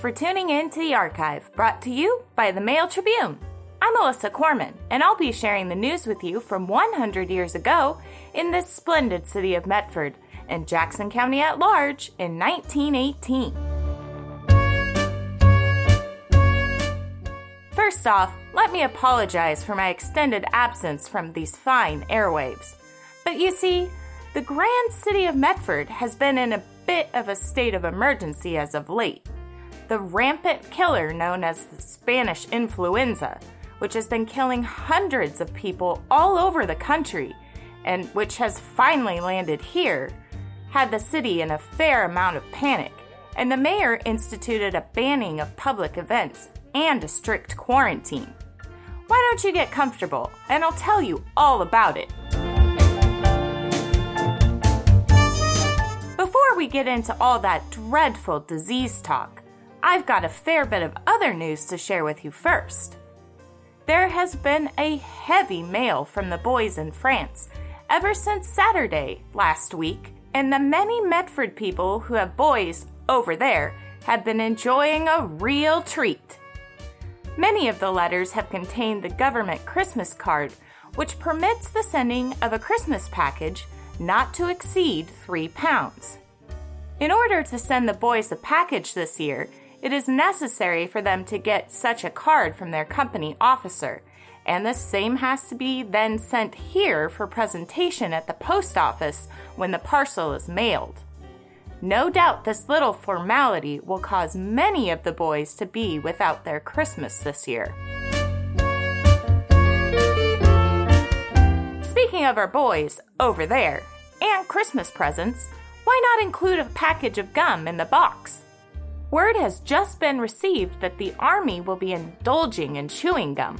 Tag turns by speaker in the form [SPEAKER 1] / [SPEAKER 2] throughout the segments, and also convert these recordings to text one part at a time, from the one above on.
[SPEAKER 1] For tuning in to the archive, brought to you by the Mail Tribune. I'm Melissa Corman, and I'll be sharing the news with you from 100 years ago in this splendid city of Medford and Jackson County at large in 1918. First off, let me apologize for my extended absence from these fine airwaves. But you see, the grand city of Medford has been in a bit of a state of emergency as of late. The rampant killer known as the Spanish influenza, which has been killing hundreds of people all over the country, and which has finally landed here, had the city in a fair amount of panic, and the mayor instituted a banning of public events and a strict quarantine. Why don't you get comfortable, and I'll tell you all about it. Before we get into all that dreadful disease talk, I've got a fair bit of other news to share with you first. There has been a heavy mail from the boys in France ever since Saturday last week, and the many Medford people who have boys over there have been enjoying a real treat. Many of the letters have contained the government Christmas card, which permits the sending of a Christmas package not to exceed three pounds. In order to send the boys a package this year, it is necessary for them to get such a card from their company officer, and the same has to be then sent here for presentation at the post office when the parcel is mailed. No doubt this little formality will cause many of the boys to be without their Christmas this year. Speaking of our boys over there and Christmas presents, why not include a package of gum in the box? Word has just been received that the Army will be indulging in chewing gum.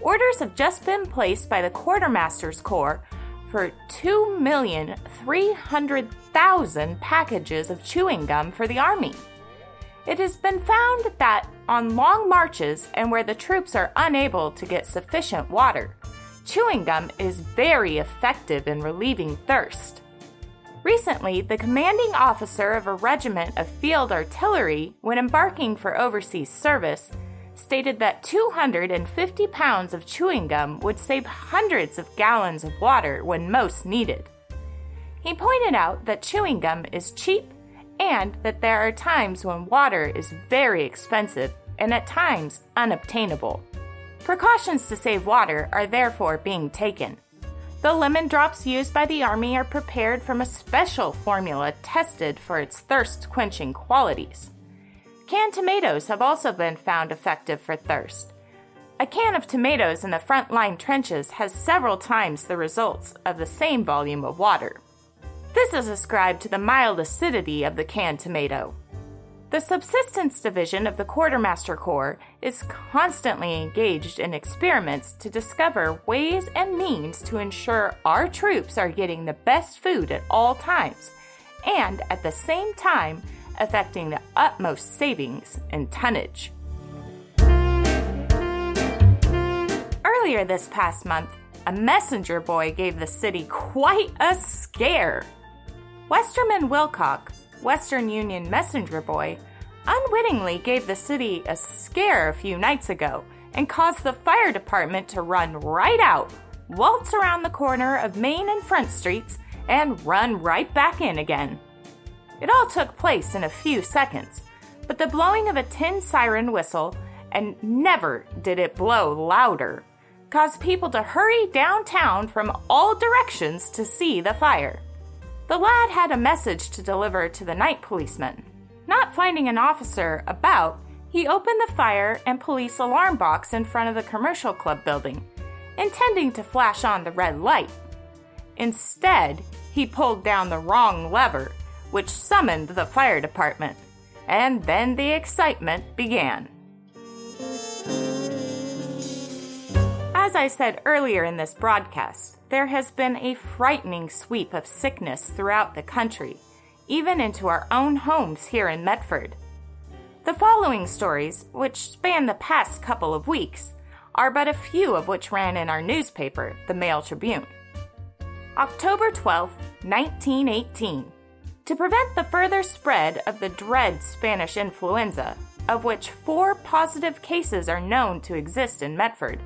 [SPEAKER 1] Orders have just been placed by the Quartermaster's Corps for 2,300,000 packages of chewing gum for the Army. It has been found that on long marches and where the troops are unable to get sufficient water, chewing gum is very effective in relieving thirst. Recently, the commanding officer of a regiment of field artillery, when embarking for overseas service, stated that 250 pounds of chewing gum would save hundreds of gallons of water when most needed. He pointed out that chewing gum is cheap and that there are times when water is very expensive and at times unobtainable. Precautions to save water are therefore being taken. The lemon drops used by the Army are prepared from a special formula tested for its thirst quenching qualities. Canned tomatoes have also been found effective for thirst. A can of tomatoes in the front line trenches has several times the results of the same volume of water. This is ascribed to the mild acidity of the canned tomato. The Subsistence Division of the Quartermaster Corps is constantly engaged in experiments to discover ways and means to ensure our troops are getting the best food at all times, and at the same time, affecting the utmost savings in tonnage. Earlier this past month, a messenger boy gave the city quite a scare. Westerman Wilcock, Western Union messenger boy, unwittingly gave the city a scare a few nights ago and caused the fire department to run right out, waltz around the corner of Main and Front Streets, and run right back in again. It all took place in a few seconds, but the blowing of a tin siren whistle, and never did it blow louder, caused people to hurry downtown from all directions to see the fire. The lad had a message to deliver to the night policeman. Not finding an officer about, he opened the fire and police alarm box in front of the commercial club building, intending to flash on the red light. Instead, he pulled down the wrong lever which summoned the fire department. And then the excitement began. As I said earlier in this broadcast, there has been a frightening sweep of sickness throughout the country, even into our own homes here in Medford. The following stories, which span the past couple of weeks, are but a few of which ran in our newspaper, the Mail Tribune. October 12, 1918. To prevent the further spread of the dread Spanish influenza, of which four positive cases are known to exist in Medford,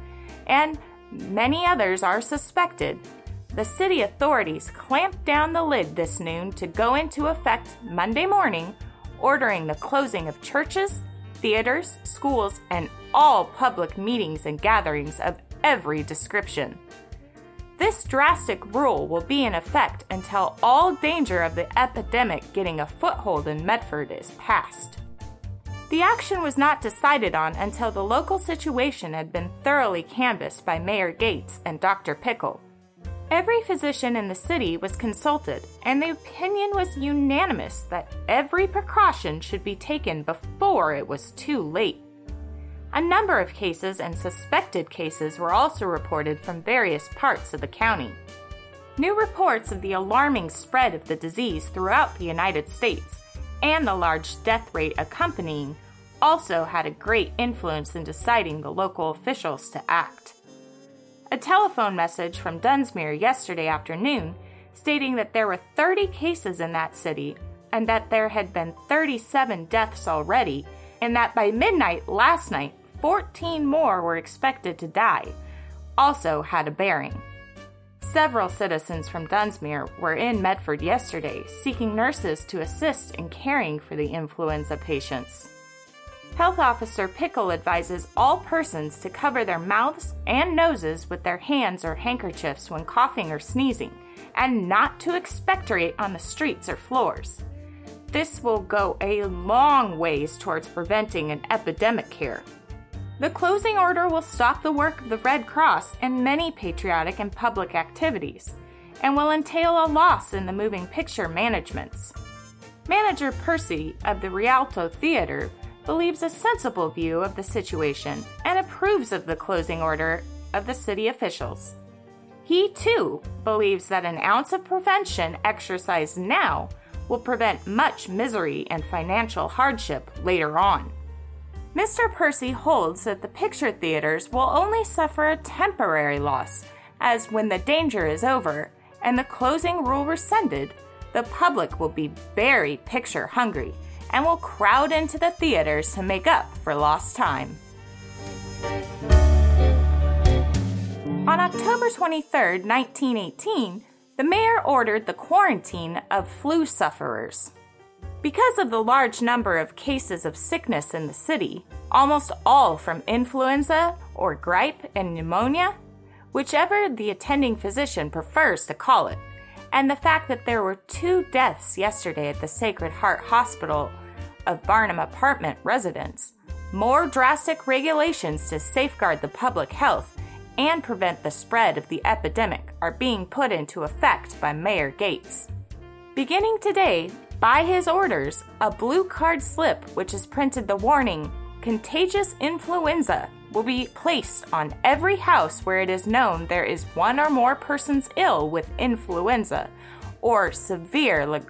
[SPEAKER 1] and many others are suspected, the city authorities clamped down the lid this noon to go into effect Monday morning, ordering the closing of churches, theaters, schools, and all public meetings and gatherings of every description. This drastic rule will be in effect until all danger of the epidemic getting a foothold in Medford is past. The action was not decided on until the local situation had been thoroughly canvassed by Mayor Gates and Dr. Pickle. Every physician in the city was consulted, and the opinion was unanimous that every precaution should be taken before it was too late. A number of cases and suspected cases were also reported from various parts of the county. New reports of the alarming spread of the disease throughout the United States and the large death rate accompanying also had a great influence in deciding the local officials to act. A telephone message from Dunsmuir yesterday afternoon stating that there were 30 cases in that city and that there had been 37 deaths already, and that by midnight last night 14 more were expected to die, also had a bearing. Several citizens from Dunsmuir were in Medford yesterday seeking nurses to assist in caring for the influenza patients. Health Officer Pickle advises all persons to cover their mouths and noses with their hands or handkerchiefs when coughing or sneezing, and not to expectorate on the streets or floors. This will go a long ways towards preventing an epidemic here. The closing order will stop the work of the Red Cross and many patriotic and public activities, and will entail a loss in the moving picture managements. Manager Percy of the Rialto Theater believes a sensible view of the situation and approves of the closing order of the city officials. He too believes that an ounce of prevention exercised now will prevent much misery and financial hardship later on. Mr. Percy holds that the picture theaters will only suffer a temporary loss, as when the danger is over and the closing rule rescinded, the public will be very picture hungry and will crowd into the theaters to make up for lost time. On October 23, 1918, the mayor ordered the quarantine of flu sufferers. Because of the large number of cases of sickness in the city, almost all from influenza or gripe and pneumonia, whichever the attending physician prefers to call it, and the fact that there were two deaths yesterday at the Sacred Heart Hospital of Barnum apartment residents, more drastic regulations to safeguard the public health and prevent the spread of the epidemic are being put into effect by Mayor Gates. Beginning today, by his orders, a blue card slip which is printed the warning contagious influenza will be placed on every house where it is known there is one or more persons ill with influenza or severe la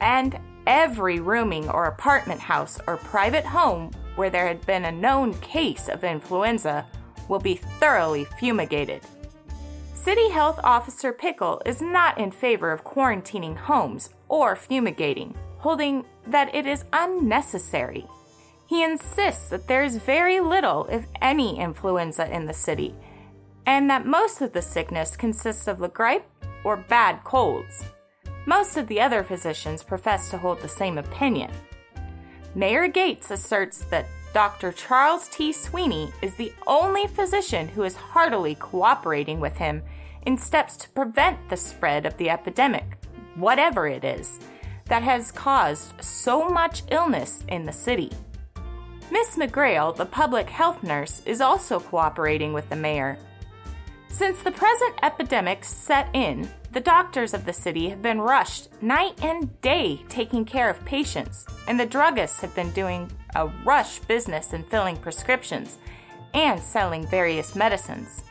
[SPEAKER 1] and every rooming or apartment house or private home where there had been a known case of influenza will be thoroughly fumigated. City Health Officer Pickle is not in favor of quarantining homes or fumigating, holding that it is unnecessary. He insists that there is very little, if any, influenza in the city, and that most of the sickness consists of the gripe or bad colds. Most of the other physicians profess to hold the same opinion. Mayor Gates asserts that Dr. Charles T. Sweeney is the only physician who is heartily cooperating with him in steps to prevent the spread of the epidemic, whatever it is, that has caused so much illness in the city. Miss McGrail, the public health nurse, is also cooperating with the mayor. Since the present epidemic set in, the doctors of the city have been rushed night and day taking care of patients, and the druggists have been doing a rush business in filling prescriptions and selling various medicines.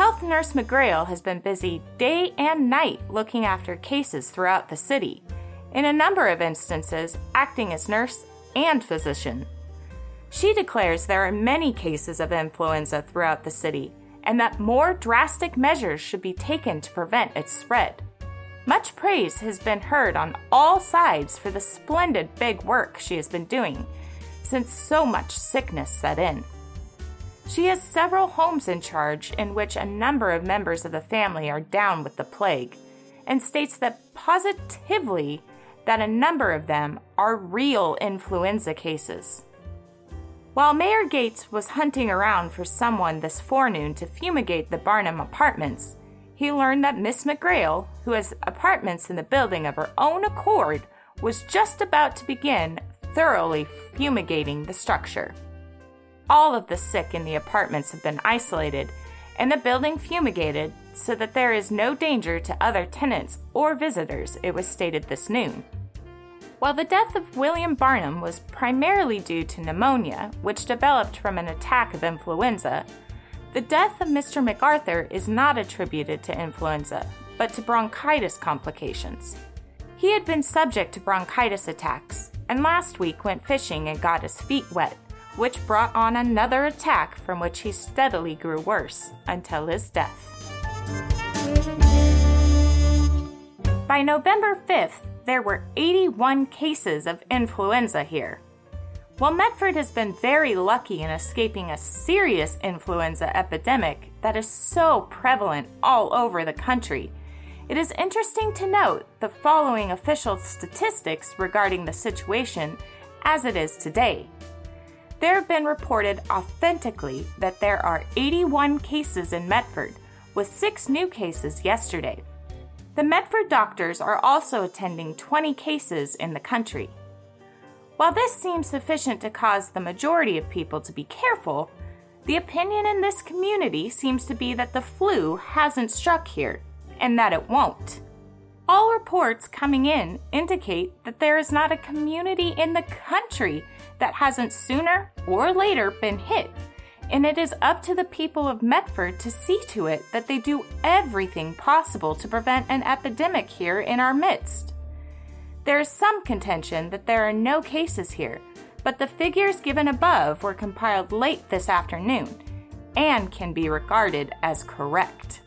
[SPEAKER 1] Health Nurse McGrail has been busy day and night looking after cases throughout the city, in a number of instances, acting as nurse and physician. She declares there are many cases of influenza throughout the city and that more drastic measures should be taken to prevent its spread. Much praise has been heard on all sides for the splendid big work she has been doing since so much sickness set in. She has several homes in charge in which a number of members of the family are down with the plague, and states that positively that a number of them are real influenza cases. While Mayor Gates was hunting around for someone this forenoon to fumigate the Barnum apartments, he learned that Miss McGrail, who has apartments in the building of her own accord, was just about to begin thoroughly fumigating the structure. All of the sick in the apartments have been isolated and the building fumigated so that there is no danger to other tenants or visitors, it was stated this noon. While the death of William Barnum was primarily due to pneumonia, which developed from an attack of influenza, the death of Mr. MacArthur is not attributed to influenza, but to bronchitis complications. He had been subject to bronchitis attacks, and last week went fishing and got his feet wet, which brought on another attack from which he steadily grew worse until his death. By November 5th, there were 81 cases of influenza here. While Medford has been very lucky in escaping a serious influenza epidemic that is so prevalent all over the country, it is interesting to note the following official statistics regarding the situation as it is today. There have been reported authentically that there are 81 cases in Medford, with six new cases yesterday. The Medford doctors are also attending 20 cases in the country. While this seems sufficient to cause the majority of people to be careful, the opinion in this community seems to be that the flu hasn't struck here and that it won't. All reports coming in indicate that there is not a community in the country that hasn't sooner or later been hit, and it is up to the people of Medford to see to it that they do everything possible to prevent an epidemic here in our midst. There is some contention that there are no cases here, but the figures given above were compiled late this afternoon and can be regarded as correct.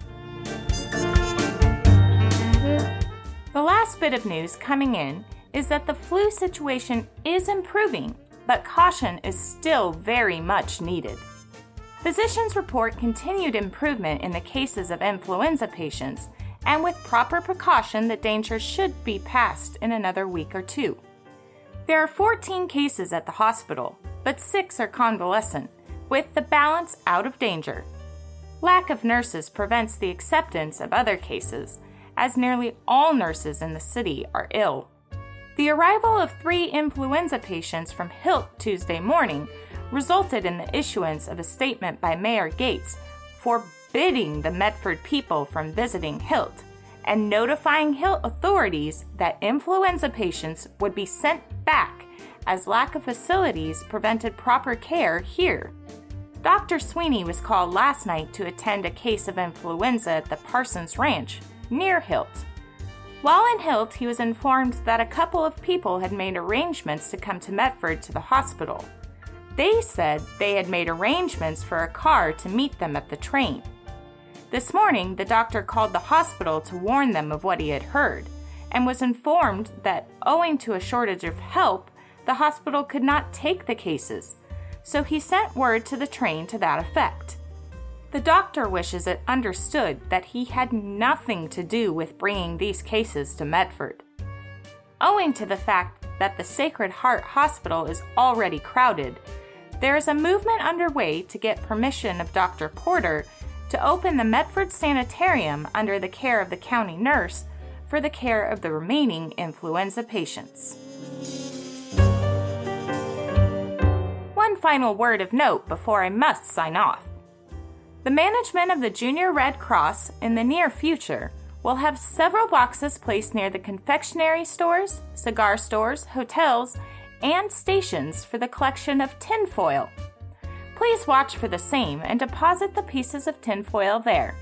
[SPEAKER 1] The last bit of news coming in is that the flu situation is improving, but caution is still very much needed. Physicians report continued improvement in the cases of influenza patients and with proper precaution, the danger should be passed in another week or two. There are 14 cases at the hospital, but six are convalescent, with the balance out of danger. Lack of nurses prevents the acceptance of other cases, as nearly all nurses in the city are ill. The arrival of three influenza patients from Hilt Tuesday morning resulted in the issuance of a statement by Mayor Gates forbidding the Medford people from visiting Hilt and notifying Hilt authorities that influenza patients would be sent back as lack of facilities prevented proper care here. Dr. Sweeney was called last night to attend a case of influenza at the Parsons Ranch, near Hilt. While in Hilt, he was informed that a couple of people had made arrangements to come to Medford to the hospital. They said they had made arrangements for a car to meet them at the train. This morning, the doctor called the hospital to warn them of what he had heard and was informed that, owing to a shortage of help, the hospital could not take the cases, so he sent word to the train to that effect. The doctor wishes it understood that he had nothing to do with bringing these cases to Medford. Owing to the fact that the Sacred Heart Hospital is already crowded, there is a movement underway to get permission of Dr. Porter to open the Medford Sanitarium under the care of the county nurse for the care of the remaining influenza patients. One final word of note before I must sign off. The management of the Junior Red Cross in the near future will have several boxes placed near the confectionery stores, cigar stores, hotels, and stations for the collection of tinfoil. Please watch for the same and deposit the pieces of tinfoil there.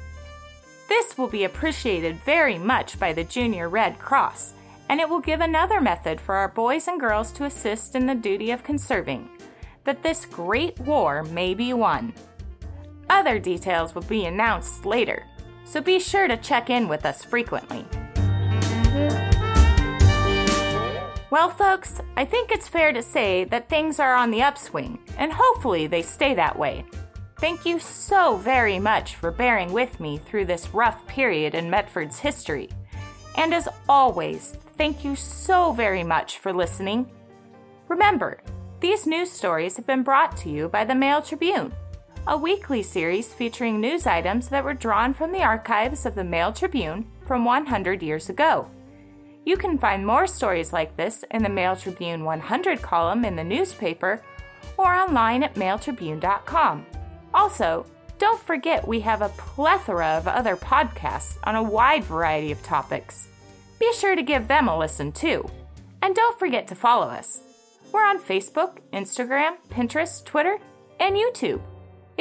[SPEAKER 1] This will be appreciated very much by the Junior Red Cross, and it will give another method for our boys and girls to assist in the duty of conserving, that this great war may be won. Other details will be announced later, so be sure to check in with us frequently. Well, folks, I think it's fair to say that things are on the upswing, and hopefully they stay that way. Thank you so very much for bearing with me through this rough period in Medford's history. And as always, thank you so very much for listening. Remember, these news stories have been brought to you by the Mail Tribune, a weekly series featuring news items that were drawn from the archives of the Mail Tribune from 100 years ago. You can find more stories like this in the Mail Tribune 100 column in the newspaper or online at mailtribune.com. Also, don't forget we have a plethora of other podcasts on a wide variety of topics. Be sure to give them a listen too. And don't forget to follow us. We're on Facebook, Instagram, Pinterest, Twitter, and YouTube.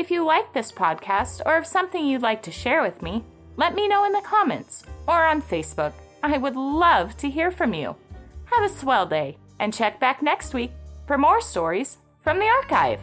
[SPEAKER 1] If you like this podcast or have something you'd like to share with me, let me know in the comments or on Facebook. I would love to hear from you. Have a swell day and check back next week for more stories from the archive.